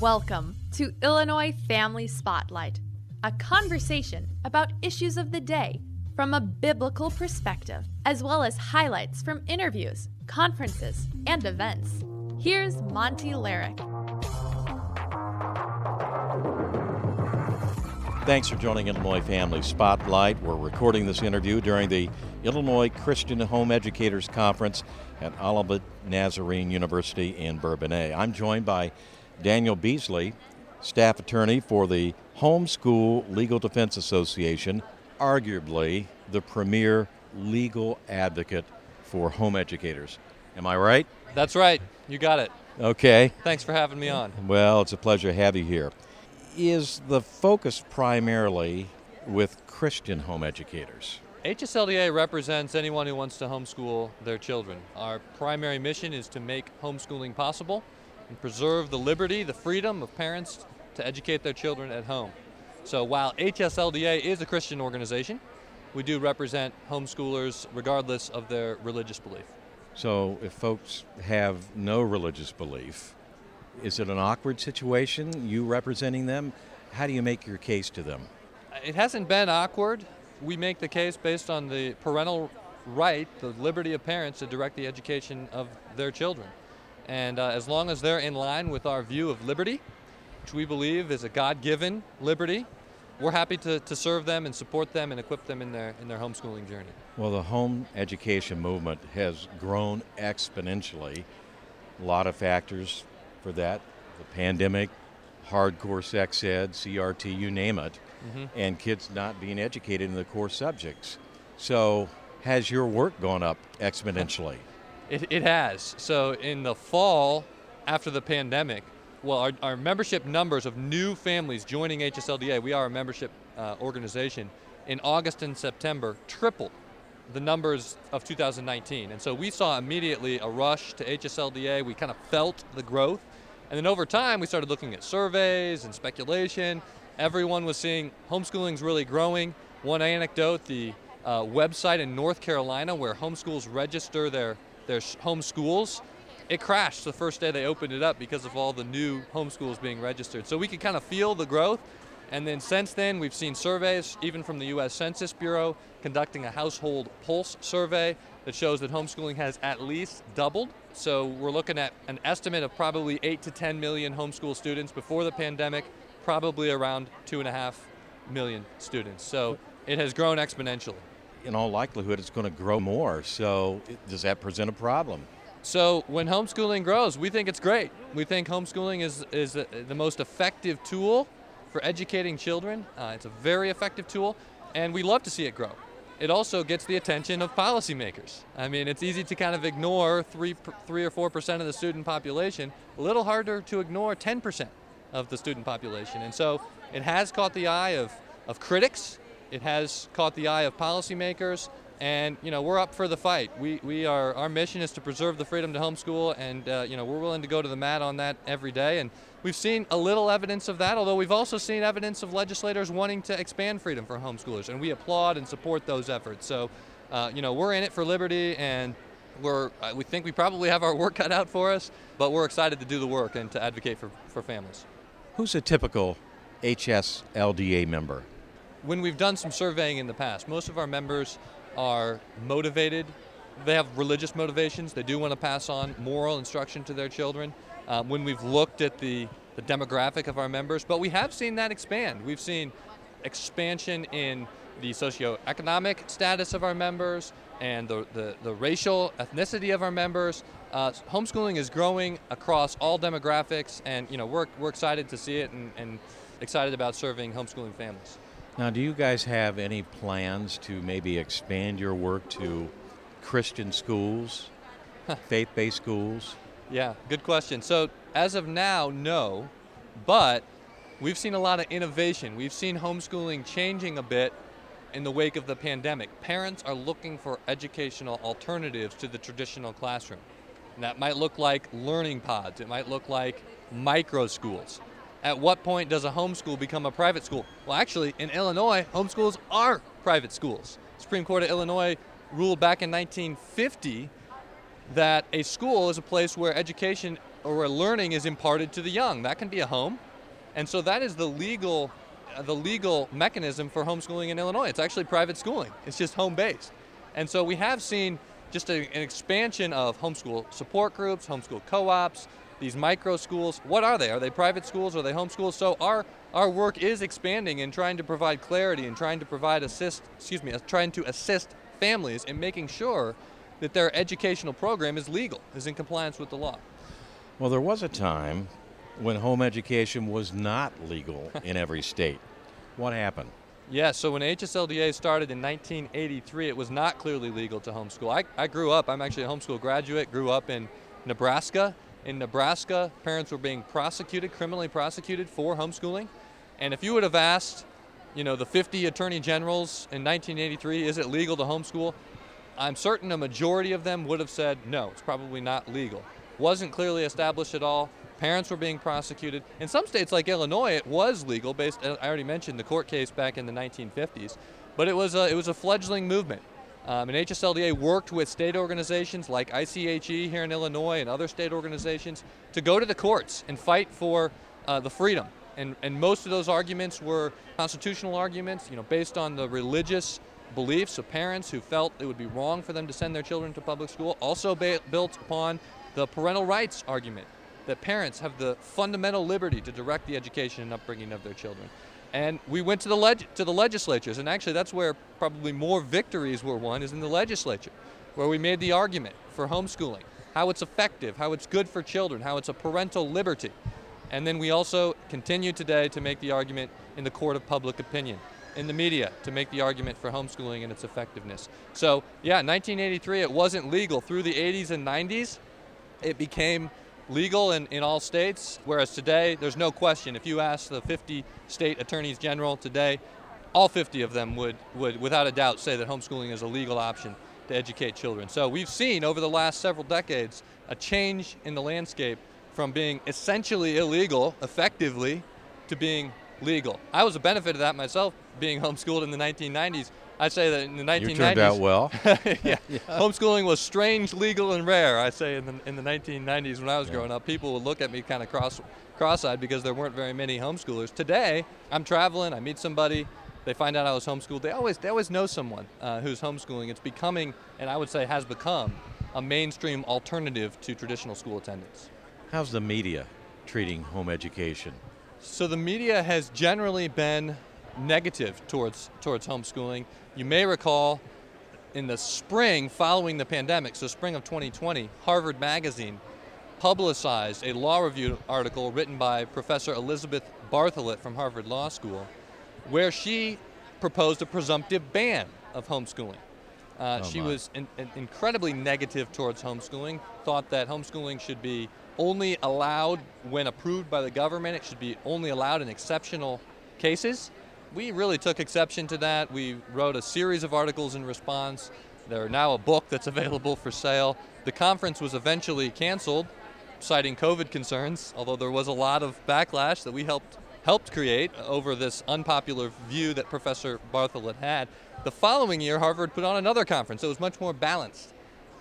Welcome to Illinois Family Spotlight, a conversation about issues of the day from a biblical perspective, as well as highlights from interviews, conferences, and events. Here's Monty Larrick. Thanks for joining Illinois Family Spotlight. We're recording this interview during the Illinois Christian Home Educators Conference at Olivet Nazarene University in Bourbonnais. I'm joined by Daniel Beasley, staff attorney for the Homeschool Legal Defense Association, arguably the premier legal advocate for home educators. Am I right? That's right. You got it. Okay. Thanks for having me on. Well, it's a pleasure to have you here. Is the focus primarily with Christian home educators? HSLDA represents anyone who wants to homeschool their children. Our primary mission is to make homeschooling possible and preserve the liberty, the freedom of parents to educate their children at home. So while HSLDA is a Christian organization, we do represent homeschoolers regardless of their religious belief. So, if folks have no religious belief, is it an awkward situation, you representing them? How do you make your case to them? It hasn't been awkward. We make the case based on the parental right, the liberty of parents to direct the education of their children. And uh, as long as they're in line with our view of liberty, which we believe is a God given liberty, we're happy to, to serve them and support them and equip them in their, in their homeschooling journey. Well, the home education movement has grown exponentially. A lot of factors for that the pandemic, hardcore sex ed, CRT, you name it, mm-hmm. and kids not being educated in the core subjects. So, has your work gone up exponentially? It, it has. So, in the fall, after the pandemic, well, our, our membership numbers of new families joining HSLDA, we are a membership uh, organization, in August and September tripled the numbers of 2019. And so we saw immediately a rush to HSLDA. We kind of felt the growth. And then over time, we started looking at surveys and speculation. Everyone was seeing homeschooling's really growing. One anecdote the uh, website in North Carolina where homeschools register their, their homeschools, it crashed the first day they opened it up because of all the new homeschools being registered. So we could kind of feel the growth. And then since then, we've seen surveys, even from the U.S. Census Bureau, conducting a household pulse survey that shows that homeschooling has at least doubled. So we're looking at an estimate of probably 8 to 10 million homeschool students before the pandemic, probably around 2.5 million students. So it has grown exponentially. In all likelihood, it's going to grow more. So does that present a problem? So when homeschooling grows, we think it's great. We think homeschooling is, is the most effective tool for educating children. Uh, it's a very effective tool, and we love to see it grow. It also gets the attention of policymakers. I mean, it's easy to kind of ignore three, three or four percent of the student population. A little harder to ignore 10 percent of the student population. And so it has caught the eye of, of critics. It has caught the eye of policymakers and you know we're up for the fight. We, we are our mission is to preserve the freedom to homeschool, and uh, you know we're willing to go to the mat on that every day. And we've seen a little evidence of that, although we've also seen evidence of legislators wanting to expand freedom for homeschoolers, and we applaud and support those efforts. So, uh, you know we're in it for liberty, and we're uh, we think we probably have our work cut out for us, but we're excited to do the work and to advocate for, for families. Who's a typical HSLDA member? When we've done some surveying in the past, most of our members are motivated. They have religious motivations. They do want to pass on moral instruction to their children. Um, when we've looked at the, the demographic of our members, but we have seen that expand. We've seen expansion in the socioeconomic status of our members and the, the, the racial ethnicity of our members. Uh, homeschooling is growing across all demographics, and you know we're, we're excited to see it and, and excited about serving homeschooling families. Now, do you guys have any plans to maybe expand your work to Christian schools, faith based schools? Yeah, good question. So, as of now, no, but we've seen a lot of innovation. We've seen homeschooling changing a bit in the wake of the pandemic. Parents are looking for educational alternatives to the traditional classroom. And that might look like learning pods, it might look like micro schools at what point does a homeschool become a private school? Well, actually, in Illinois, homeschools are private schools. Supreme Court of Illinois ruled back in 1950 that a school is a place where education or where learning is imparted to the young. That can be a home. And so that is the legal uh, the legal mechanism for homeschooling in Illinois. It's actually private schooling. It's just home based. And so we have seen just a, an expansion of homeschool support groups, homeschool co-ops, these micro schools. What are they? Are they private schools? Are they homeschools? So our our work is expanding and trying to provide clarity and trying to provide assist, excuse me, trying to assist families in making sure that their educational program is legal, is in compliance with the law. Well, there was a time when home education was not legal in every state. What happened? Yeah, so when HSLDA started in 1983, it was not clearly legal to homeschool. I, I grew up, I'm actually a homeschool graduate, grew up in Nebraska. In Nebraska, parents were being prosecuted, criminally prosecuted for homeschooling. And if you would have asked, you know, the 50 attorney generals in 1983, is it legal to homeschool? I'm certain a majority of them would have said, no, it's probably not legal. Wasn't clearly established at all. Parents were being prosecuted. In some states like Illinois, it was legal based, I already mentioned the court case back in the 1950s, but it was a, it was a fledgling movement. Um, and HSLDA worked with state organizations like ICHE here in Illinois and other state organizations to go to the courts and fight for uh, the freedom. And, and most of those arguments were constitutional arguments, you know, based on the religious beliefs of parents who felt it would be wrong for them to send their children to public school, also ba- built upon the parental rights argument that parents have the fundamental liberty to direct the education and upbringing of their children. And we went to the leg- to the legislatures, and actually that's where probably more victories were won is in the legislature, where we made the argument for homeschooling, how it's effective, how it's good for children, how it's a parental liberty. And then we also continue today to make the argument in the court of public opinion, in the media, to make the argument for homeschooling and its effectiveness. So, yeah, 1983, it wasn't legal. Through the 80s and 90s, it became legal in, in all states, whereas today, there's no question. If you ask the 50 state attorneys general today, all 50 of them would, would, without a doubt, say that homeschooling is a legal option to educate children. So we've seen over the last several decades a change in the landscape from being essentially illegal, effectively, to being legal. I was a benefit of that myself, being homeschooled in the 1990s. I say that in the 1990s. You turned out well. yeah. yeah. Homeschooling was strange, legal, and rare. I say in the in the 1990s when I was Yeah. growing up, people would look at me kind of cross cross-eyed because there weren't very many homeschoolers. Today, I'm traveling, I meet somebody, they find out I was homeschooled. They always they always know someone uh, who's homeschooling. It's becoming, and I would say has become, a mainstream alternative to traditional school attendance. How's the media treating home education? So the media has generally been negative towards towards homeschooling. You may recall in the spring following the pandemic, so spring of 2020, Harvard Magazine publicized a law review article written by Professor Elizabeth Bartholet from Harvard Law School, where she proposed a presumptive ban of homeschooling. Uh, Oh, she was in, in- incredibly negative towards homeschooling, thought that homeschooling should be only allowed when approved by the government, it should be only allowed in exceptional cases. We really took exception to that. We wrote a series of articles in response. There's now a book that's available for sale. The conference was eventually canceled, citing COVID concerns, although there was a lot of backlash that we helped helped create over this unpopular view that Professor Bartholet had. The following year, Harvard put on another conference. It was much more balanced.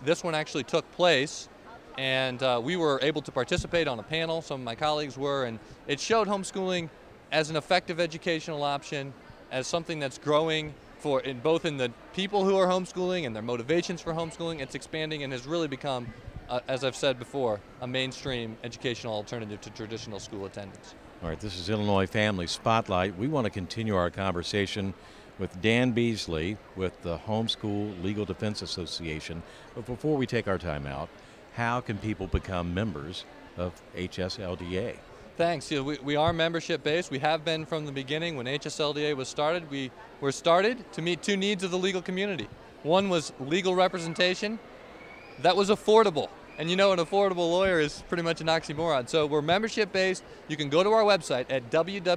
This one actually took place, and uh, we were able to participate on a panel. Some of my colleagues were, and it showed homeschooling as an effective educational option, as something that's growing for in both in the people who are homeschooling and their motivations for homeschooling. It's expanding and has really become, uh, as I've said before, a mainstream educational alternative to traditional school attendance. All right, this is Illinois Family Spotlight. We want to continue our conversation with Dan Beasley with the Homeschool Legal Defense Association. But before we take our time out, how can people become members of HSLDA? Thanks. Yeah, we, we are membership based. We have been from the beginning. When HSLDA was started, we were started to meet two needs of the legal community. One was legal representation that was affordable. And you know, an affordable lawyer is pretty much an oxymoron. So we're membership based. You can go to our website at www.hslda.org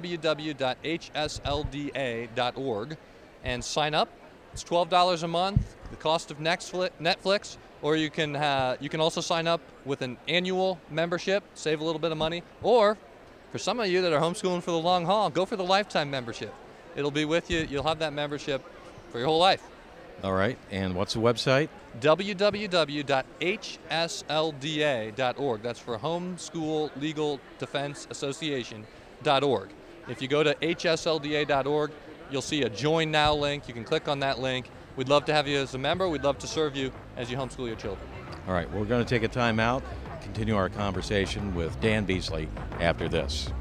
and sign up. It's $12 a month, the cost of Netflix, or you can uh, you can also sign up with an annual membership, save a little bit of money, or for some of you that are homeschooling for the long haul, go for the lifetime membership. It'll be with you. You'll have that membership for your whole life. All right. And what's the website? www.hslda.org. That's for Homeschool Legal Defense Association.org. If you go to hslda.org, you'll see a Join Now link. You can click on that link. We'd love to have you as a member. We'd love to serve you as you homeschool your children. All right. We're going to take a time out, continue our conversation with Dan Beasley after this.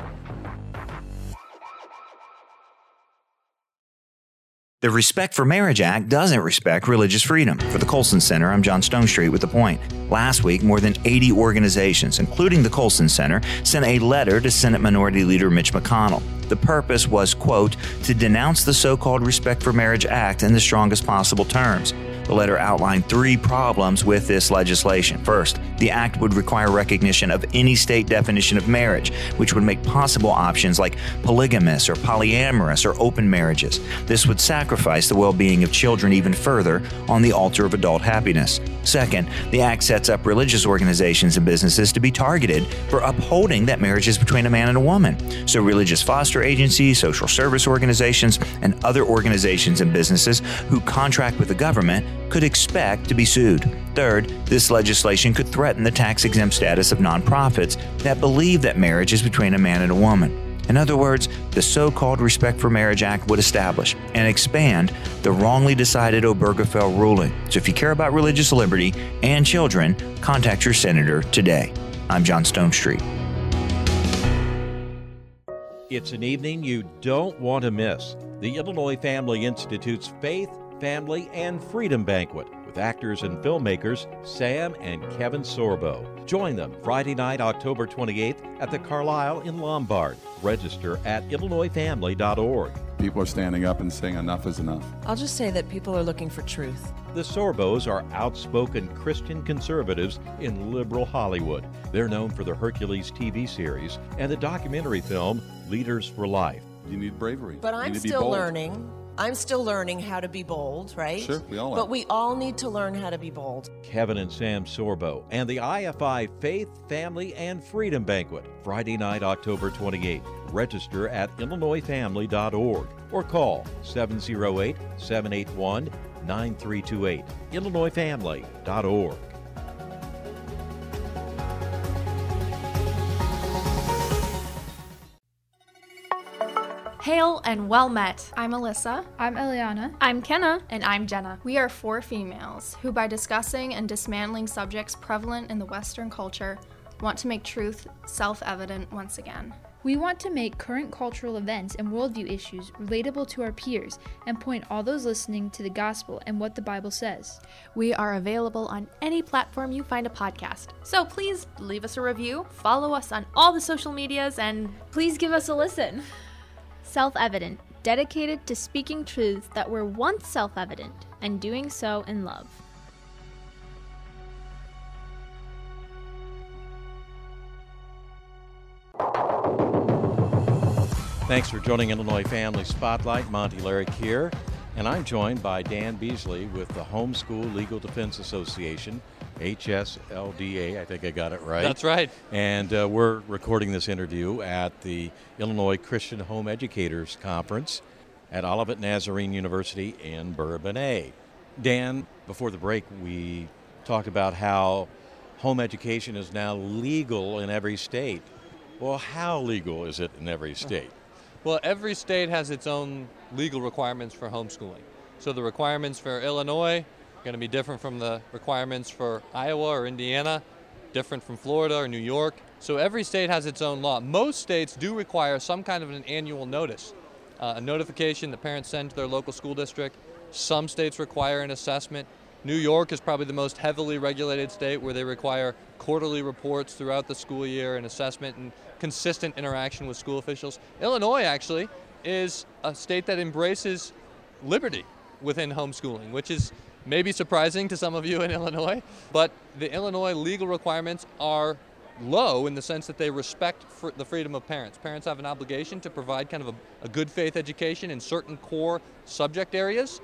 The Respect for Marriage Act doesn't respect religious freedom. For the Colson Center, I'm John Stonestreet with The Point. Last week, more than 80 organizations, including the Colson Center, sent a letter to Senate Minority Leader Mitch McConnell. The purpose was, quote, to denounce the so called Respect for Marriage Act in the strongest possible terms. The letter outlined three problems with this legislation. First, the act would require recognition of any state definition of marriage, which would make possible options like polygamous or polyamorous or open marriages. This would sacrifice the well being of children even further on the altar of adult happiness. Second, the act sets up religious organizations and businesses to be targeted for upholding that marriage is between a man and a woman. So, religious foster agencies, social service organizations, and other organizations and businesses who contract with the government could expect to be sued. Third, this legislation could threaten the tax exempt status of nonprofits that believe that marriage is between a man and a woman. In other words, the so called Respect for Marriage Act would establish and expand the wrongly decided Obergefell ruling. So if you care about religious liberty and children, contact your senator today. I'm John Stonestreet. It's an evening you don't want to miss. The Illinois Family Institute's Faith, Family, and Freedom Banquet with actors and filmmakers Sam and Kevin Sorbo. Join them Friday night, October 28th at the Carlisle in Lombard. Register at IllinoisFamily.org. People are standing up and saying enough is enough. I'll just say that people are looking for truth. The Sorbos are outspoken Christian conservatives in liberal Hollywood. They're known for the Hercules TV series and the documentary film Leaders for Life. You need bravery. But I'm need to be still learning. I'm still learning how to be bold, right? Sure, we all are. But we all need to learn how to be bold. Kevin and Sam Sorbo and the IFI Faith, Family, and Freedom Banquet, Friday night, October 28th. Register at IllinoisFamily.org or call 708 781 9328. IllinoisFamily.org. Hail and well met. I'm Alyssa. I'm Eliana. I'm Kenna. And I'm Jenna. We are four females who, by discussing and dismantling subjects prevalent in the Western culture, want to make truth self evident once again. We want to make current cultural events and worldview issues relatable to our peers and point all those listening to the gospel and what the Bible says. We are available on any platform you find a podcast. So please leave us a review, follow us on all the social medias, and please give us a listen. Self evident, dedicated to speaking truths that were once self evident and doing so in love. Thanks for joining Illinois Family Spotlight. Monty Larrick here, and I'm joined by Dan Beasley with the Homeschool Legal Defense Association, HSLDA. I think I got it right. That's right. And uh, we're recording this interview at the Illinois Christian Home Educators Conference at Olivet Nazarene University in Bourbonnais. Dan, before the break, we talked about how home education is now legal in every state. Well, how legal is it in every state? Well, every state has its own legal requirements for homeschooling. So the requirements for Illinois going to be different from the requirements for Iowa or Indiana, different from Florida or New York. So every state has its own law. Most states do require some kind of an annual notice, uh, a notification that parents send to their local school district. Some states require an assessment. New York is probably the most heavily regulated state where they require quarterly reports throughout the school year and assessment and consistent interaction with school officials. Illinois actually is a state that embraces liberty within homeschooling, which is maybe surprising to some of you in Illinois, but the Illinois legal requirements are low in the sense that they respect fr- the freedom of parents. Parents have an obligation to provide kind of a, a good faith education in certain core subject areas,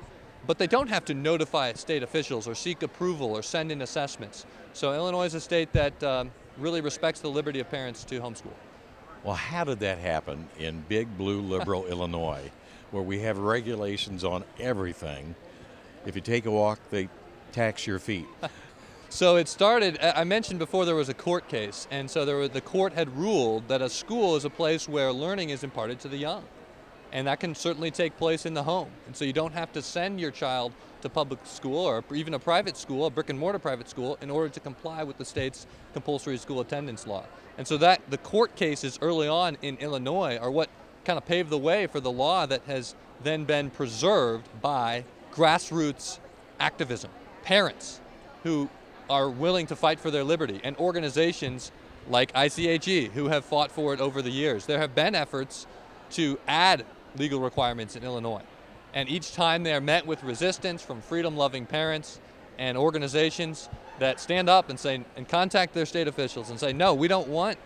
but they don't have to notify state officials or seek approval or send in assessments. So Illinois is a state that um, really respects the liberty of parents to homeschool. Well, how did that happen in big blue liberal Illinois, where we have regulations on everything? If you take a walk, they tax your feet. So it started. I mentioned before there was a court case, and so was, the court had ruled that a school is a place where learning is imparted to the young, and that can certainly take place in the home. And so you don't have to send your child to public school or even a private school, a brick and mortar private school, in order to comply with the state's compulsory school attendance law. And so that the court cases early on in Illinois are what kind of paved the way for the law that has then been preserved by grassroots activism, parents who are willing to fight for their liberty, and organizations like ICHE who have fought for it over the years. There have been efforts to add legal requirements in Illinois. And each time they are met with resistance from freedom loving parents and organizations that stand up and say and contact their state officials and say, no, we don't want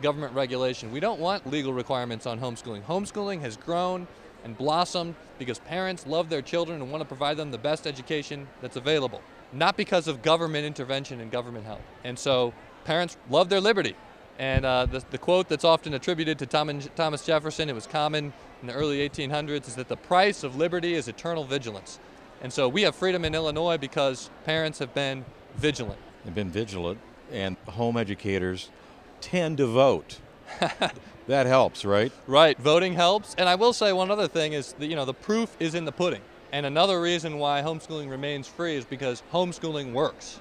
government regulation. We don't want legal requirements on homeschooling. Homeschooling has grown and blossomed because parents love their children and want to provide them the best education that's available, not because of government intervention and government help. And so parents love their liberty. And uh, the, the quote that's often attributed to Thomas Jefferson, it was common in the early 1800s, is that the price of liberty is eternal vigilance. And so we have freedom in Illinois because parents have been vigilant. They've been vigilant, and home educators tend to vote. that helps, right? Right. Voting helps. And I will say one other thing is that, you know, the proof is in the pudding. And another reason why homeschooling remains free is because homeschooling works.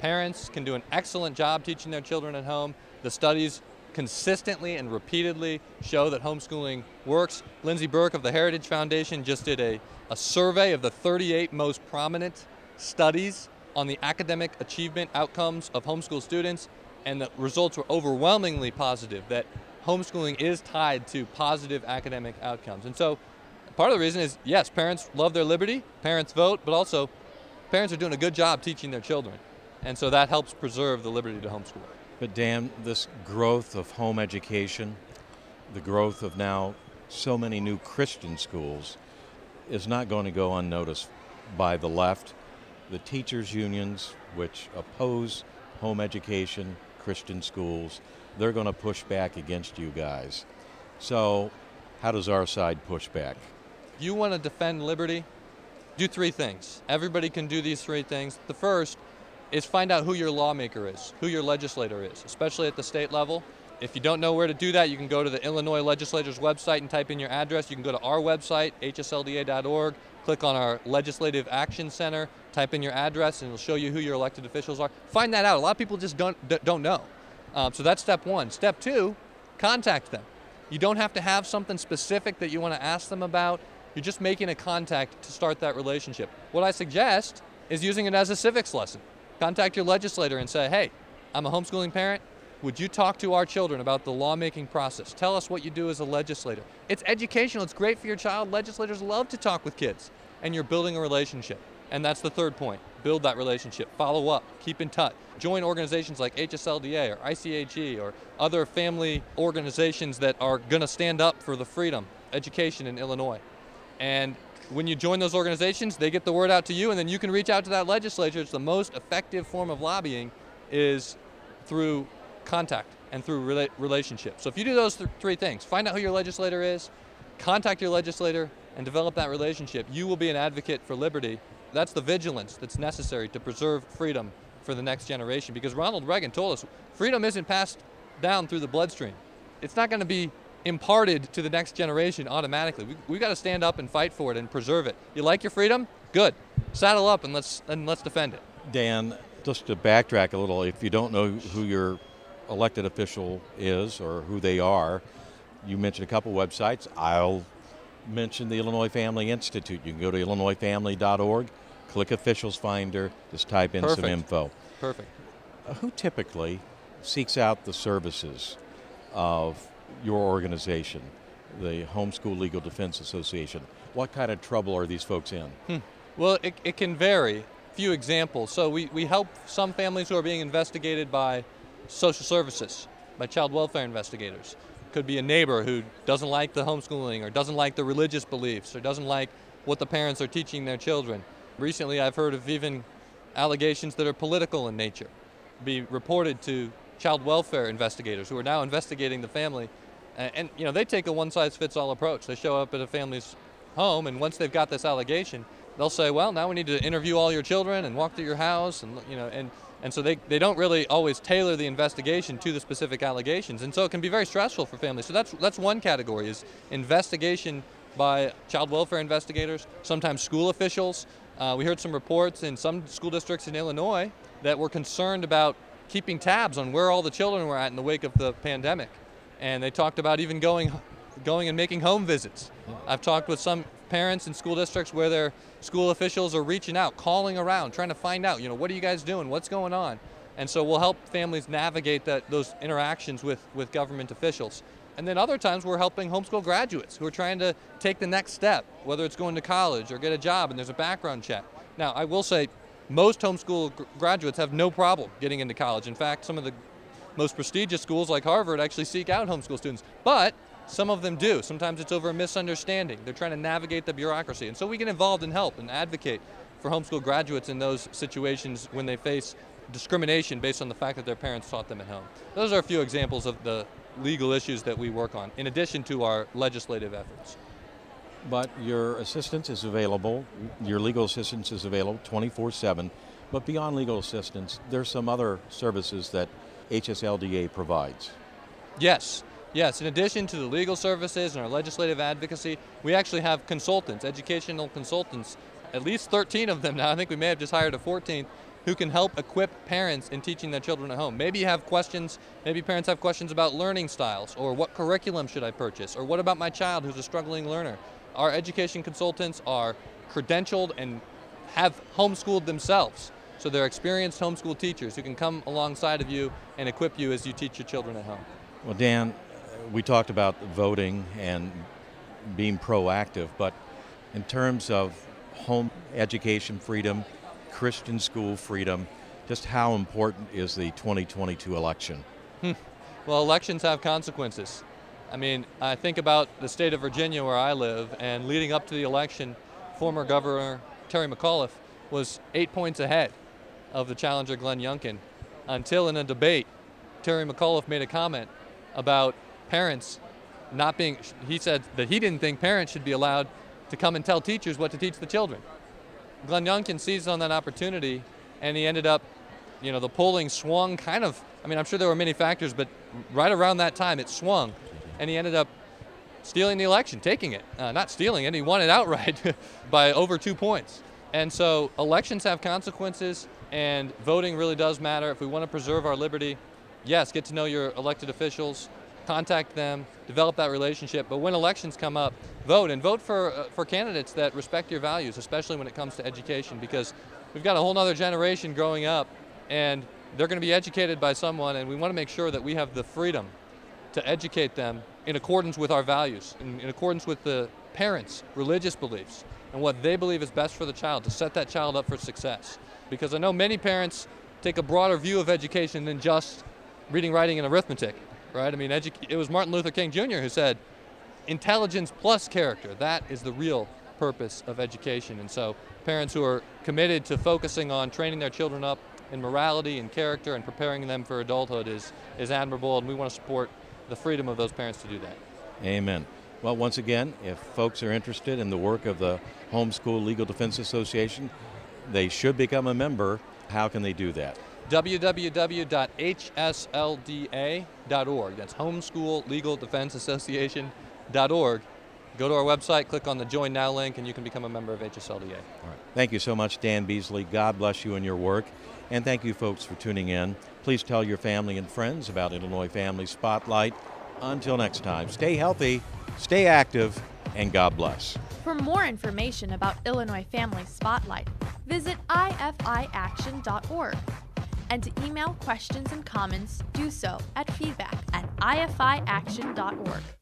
Parents can do an excellent job teaching their children at home. The studies consistently and repeatedly show that homeschooling works. Lindsay Burke of the Heritage Foundation just did a, a survey of the 38 most prominent studies on the academic achievement outcomes of homeschool students, and the results were overwhelmingly positive that homeschooling is tied to positive academic outcomes. And so part of the reason is yes, parents love their liberty, parents vote, but also parents are doing a good job teaching their children. And so that helps preserve the liberty to homeschool. But Dan, this growth of home education, the growth of now so many new Christian schools is not going to go unnoticed by the left. The teachers' unions, which oppose home education, Christian schools, they're going to push back against you guys. So, how does our side push back? You want to defend liberty? Do three things. Everybody can do these three things. The first is find out who your lawmaker is, who your legislator is, especially at the state level. If you don't know where to do that, you can go to the Illinois legislator's website and type in your address. You can go to our website, hslda.org, click on our Legislative Action Center, type in your address, and it'll show you who your elected officials are. Find that out. A lot of people just don't, don't know. Um, so that's step one. Step two, contact them. You don't have to have something specific that you want to ask them about. You're just making a contact to start that relationship. What I suggest is using it as a civics lesson. Contact your legislator and say, hey, I'm a homeschooling parent. Would you talk to our children about the lawmaking process? Tell us what you do as a legislator. It's educational, it's great for your child. Legislators love to talk with kids, and you're building a relationship. And that's the third point build that relationship, follow up, keep in touch. Join organizations like HSLDA or ICHE or other family organizations that are going to stand up for the freedom, education in Illinois. And when you join those organizations, they get the word out to you, and then you can reach out to that legislature. It's the most effective form of lobbying is through contact and through rela- relationships. So if you do those th- three things, find out who your legislator is, contact your legislator, and develop that relationship, you will be an advocate for liberty. That's the vigilance that's necessary to preserve freedom for the next generation. Because Ronald Reagan told us freedom isn't passed down through the bloodstream. It's not going to be imparted to the next generation automatically. We, we got to stand up and fight for it and preserve it. You like your freedom? Good. Saddle up and let's and let's defend it. Dan, just to backtrack a little, if you don't know who your elected official is or who they are, you mentioned a couple websites. I'll mention the Illinois Family Institute. You can go to illinoisfamily.org, click Officials Finder, just type in Perfect. some info. Perfect. Uh, who typically seeks out the services of your organization, the Homeschool Legal Defense Association? What kind of trouble are these folks in? Hmm. Well, it, it can vary. Few examples. So we, we help some families who are being investigated by social services, by child welfare investigators. Could be a neighbor who doesn't like the homeschooling or doesn't like the religious beliefs or doesn't like what the parents are teaching their children. Recently, I've heard of even allegations that are political in nature be reported to child welfare investigators who are now investigating the family. And, and you know, they take a one size fits all approach. They show up at a family's home, and once they've got this allegation, they'll say, well, now we need to interview all your children and walk through your house, and you know, and and so they, they don't really always tailor the investigation to the specific allegations, and so it can be very stressful for families. So that's that's one category is investigation by child welfare investigators, sometimes school officials. Uh, we heard some reports in some school districts in Illinois that were concerned about keeping tabs on where all the children were at in the wake of the pandemic, and they talked about even going going and making home visits. I've talked with some parents in school districts where their school officials are reaching out, calling around, trying to find out, you know, what are you guys doing? What's going on? And so we'll help families navigate that, those interactions with, with government officials. And then other times we're helping homeschool graduates who are trying to take the next step, whether it's going to college or get a job and there's a background check. Now, I will say most homeschool gr- graduates have no problem getting into college. In fact, some of the most prestigious schools like Harvard actually seek out homeschool students. But some of them do. Sometimes it's over a misunderstanding. They're trying to navigate the bureaucracy. And so we get involved and help and advocate for homeschool graduates in those situations when they face discrimination based on the fact that their parents taught them at home. Those are a few examples of the legal issues that we work on, in addition to our legislative efforts. But your assistance is available, your legal assistance is available 24 7. But beyond legal assistance, there's some other services that HSLDA provides. Yes, Yes, in addition to the legal services and our legislative advocacy, we actually have consultants, educational consultants, at least 13 of them now. I think we may have just hired a 14th who can help equip parents in teaching their children at home. Maybe you have questions, maybe parents have questions about learning styles or what curriculum should I purchase or what about my child who's a struggling learner. Our education consultants are credentialed and have homeschooled themselves. So they're experienced homeschool teachers who can come alongside of you and equip you as you teach your children at home. Well, Dan, we talked about voting and being proactive, but in terms of home education freedom, Christian school freedom, just how important is the 2022 election? Hmm. Well, elections have consequences. I mean, I think about the state of Virginia where I live, and leading up to the election, former Governor Terry McAuliffe was eight points ahead of the challenger Glenn Youngkin until in a debate, Terry McAuliffe made a comment about parents not being, he said that he didn't think parents should be allowed to come and tell teachers what to teach the children. Glenn Youngkin seized on that opportunity and he ended up, you know, the polling swung kind of, I mean, I'm sure there were many factors, but right around that time it swung and he ended up stealing the election, taking it. Uh, not stealing it, he won it outright by over two points. And so elections have consequences and voting really does matter. If we want to preserve our liberty, yes, get to know your elected officials, contact them, develop that relationship. But when elections come up, vote and vote for uh, for candidates that respect your values, especially when it comes to education, because we've got a whole other generation growing up, and they're going to be educated by someone, and we want to make sure that we have the freedom to educate them in accordance with our values, in, in accordance with the parents' religious beliefs, and what they believe is best for the child to set that child up for success. Because I know many parents take a broader view of education than just reading, writing, and arithmetic right? I mean, it was Martin Luther King Jr. who said, intelligence plus character, that is the real purpose of education. And so parents who are committed to focusing on training their children up in morality and character and preparing them for adulthood is, is admirable, and we want to support the freedom of those parents to do that. Amen. Well, once again, if folks are interested in the work of the Homeschool Legal Defense Association, they should become a member. How can they do that? www.hslda.org. That's Homeschool Legal Defense Association.org. Go to our website, click on the Join Now link, and you can become a member of HSLDA. All right. Thank you so much, Dan Beasley. God bless you and your work. And thank you, folks, for tuning in. Please tell your family and friends about Illinois Family Spotlight. Until next time, stay healthy, stay active, and God bless. For more information about Illinois Family Spotlight, visit ifiaction.org and to email questions and comments, do so at feedback at ifiaction.org.